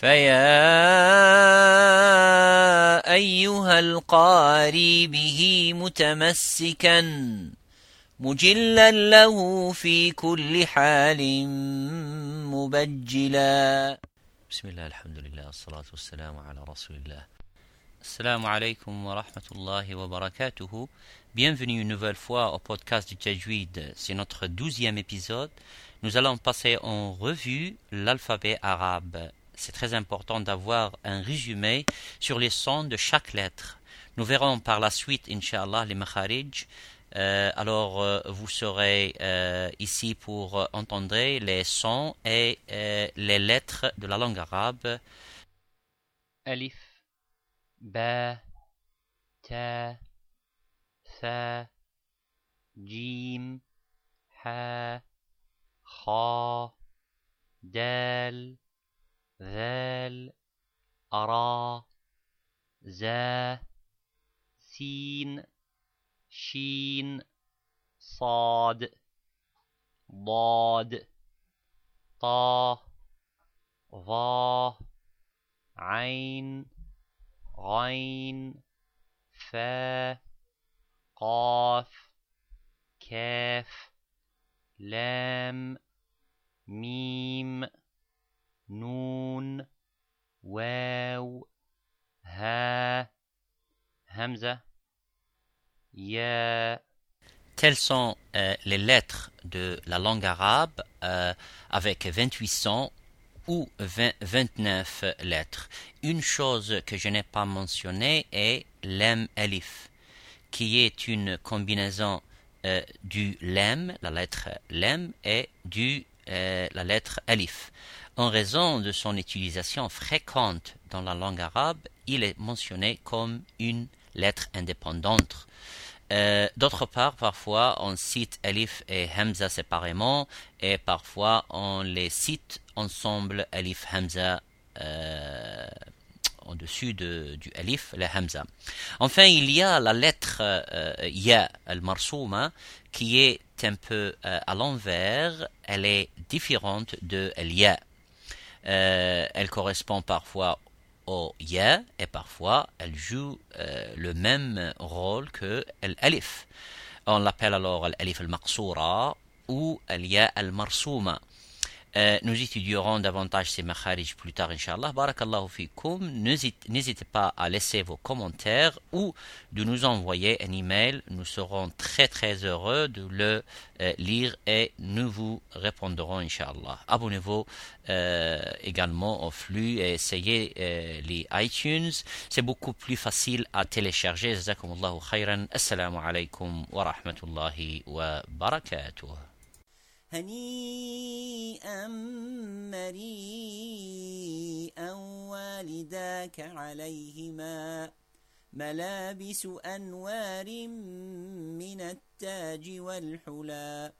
فيا أيها القاري به متمسكا مجلا له في كل حال مبجلا بسم الله الحمد لله والصلاة والسلام على رسول الله السلام عليكم ورحمة الله وبركاته Bienvenue une nouvelle fois au podcast du Tajwid. C'est notre douzième épisode. Nous allons passer en revue l'alphabet arabe. c'est très important d'avoir un résumé sur les sons de chaque lettre. Nous verrons par la suite, Inch'Allah, les makharij. Euh, alors, euh, vous serez euh, ici pour euh, entendre les sons et les lettres de la langue arabe. Alif, Ba, Ta, Sa, Jim, Ha, Kha, Dal, ذال أرى زا سين شين صاد ضاد طا ظا عين غين فا قاف كاف لام ميم نون واو ها همزة يا Telles sont euh, les lettres de la langue arabe euh, avec 28 sons ou 20, 29 lettres. Une chose que je n'ai pas mentionnée est lem elif, qui est une combinaison euh, du lem, la lettre lem, et du euh, la lettre elif. En raison de son utilisation fréquente dans la langue arabe, il est mentionné comme une lettre indépendante. Euh, D'autre part, parfois on cite Elif et Hamza séparément et parfois on les cite ensemble Elif Hamza euh, au-dessus de, du Elif, le Hamza. Enfin, il y a la lettre euh, Ya al-Marsouma qui est un peu euh, à l'envers, elle est différente de Ya. Euh, elle correspond parfois au ya et parfois elle joue euh, le même rôle que l'alif. On l'appelle alors l'alif al-maqsoura ou al-ya al-marsouma. Euh, nous étudierons davantage ces makharij plus tard, Inch'Allah. Barakallahu fikum. N'hésitez pas à laisser vos commentaires ou de nous envoyer un email. Nous serons très très heureux de le euh, lire et nous vous répondrons, Inch'Allah. Abonnez-vous euh, également au flux et essayez les iTunes. C'est beaucoup plus facile à télécharger. Jazakumullahu khayran. Assalamu alaikum wa rahmatullahi wa barakatuh. هنيئا مريئا والداك عليهما ملابس أنوار من التاج والحلى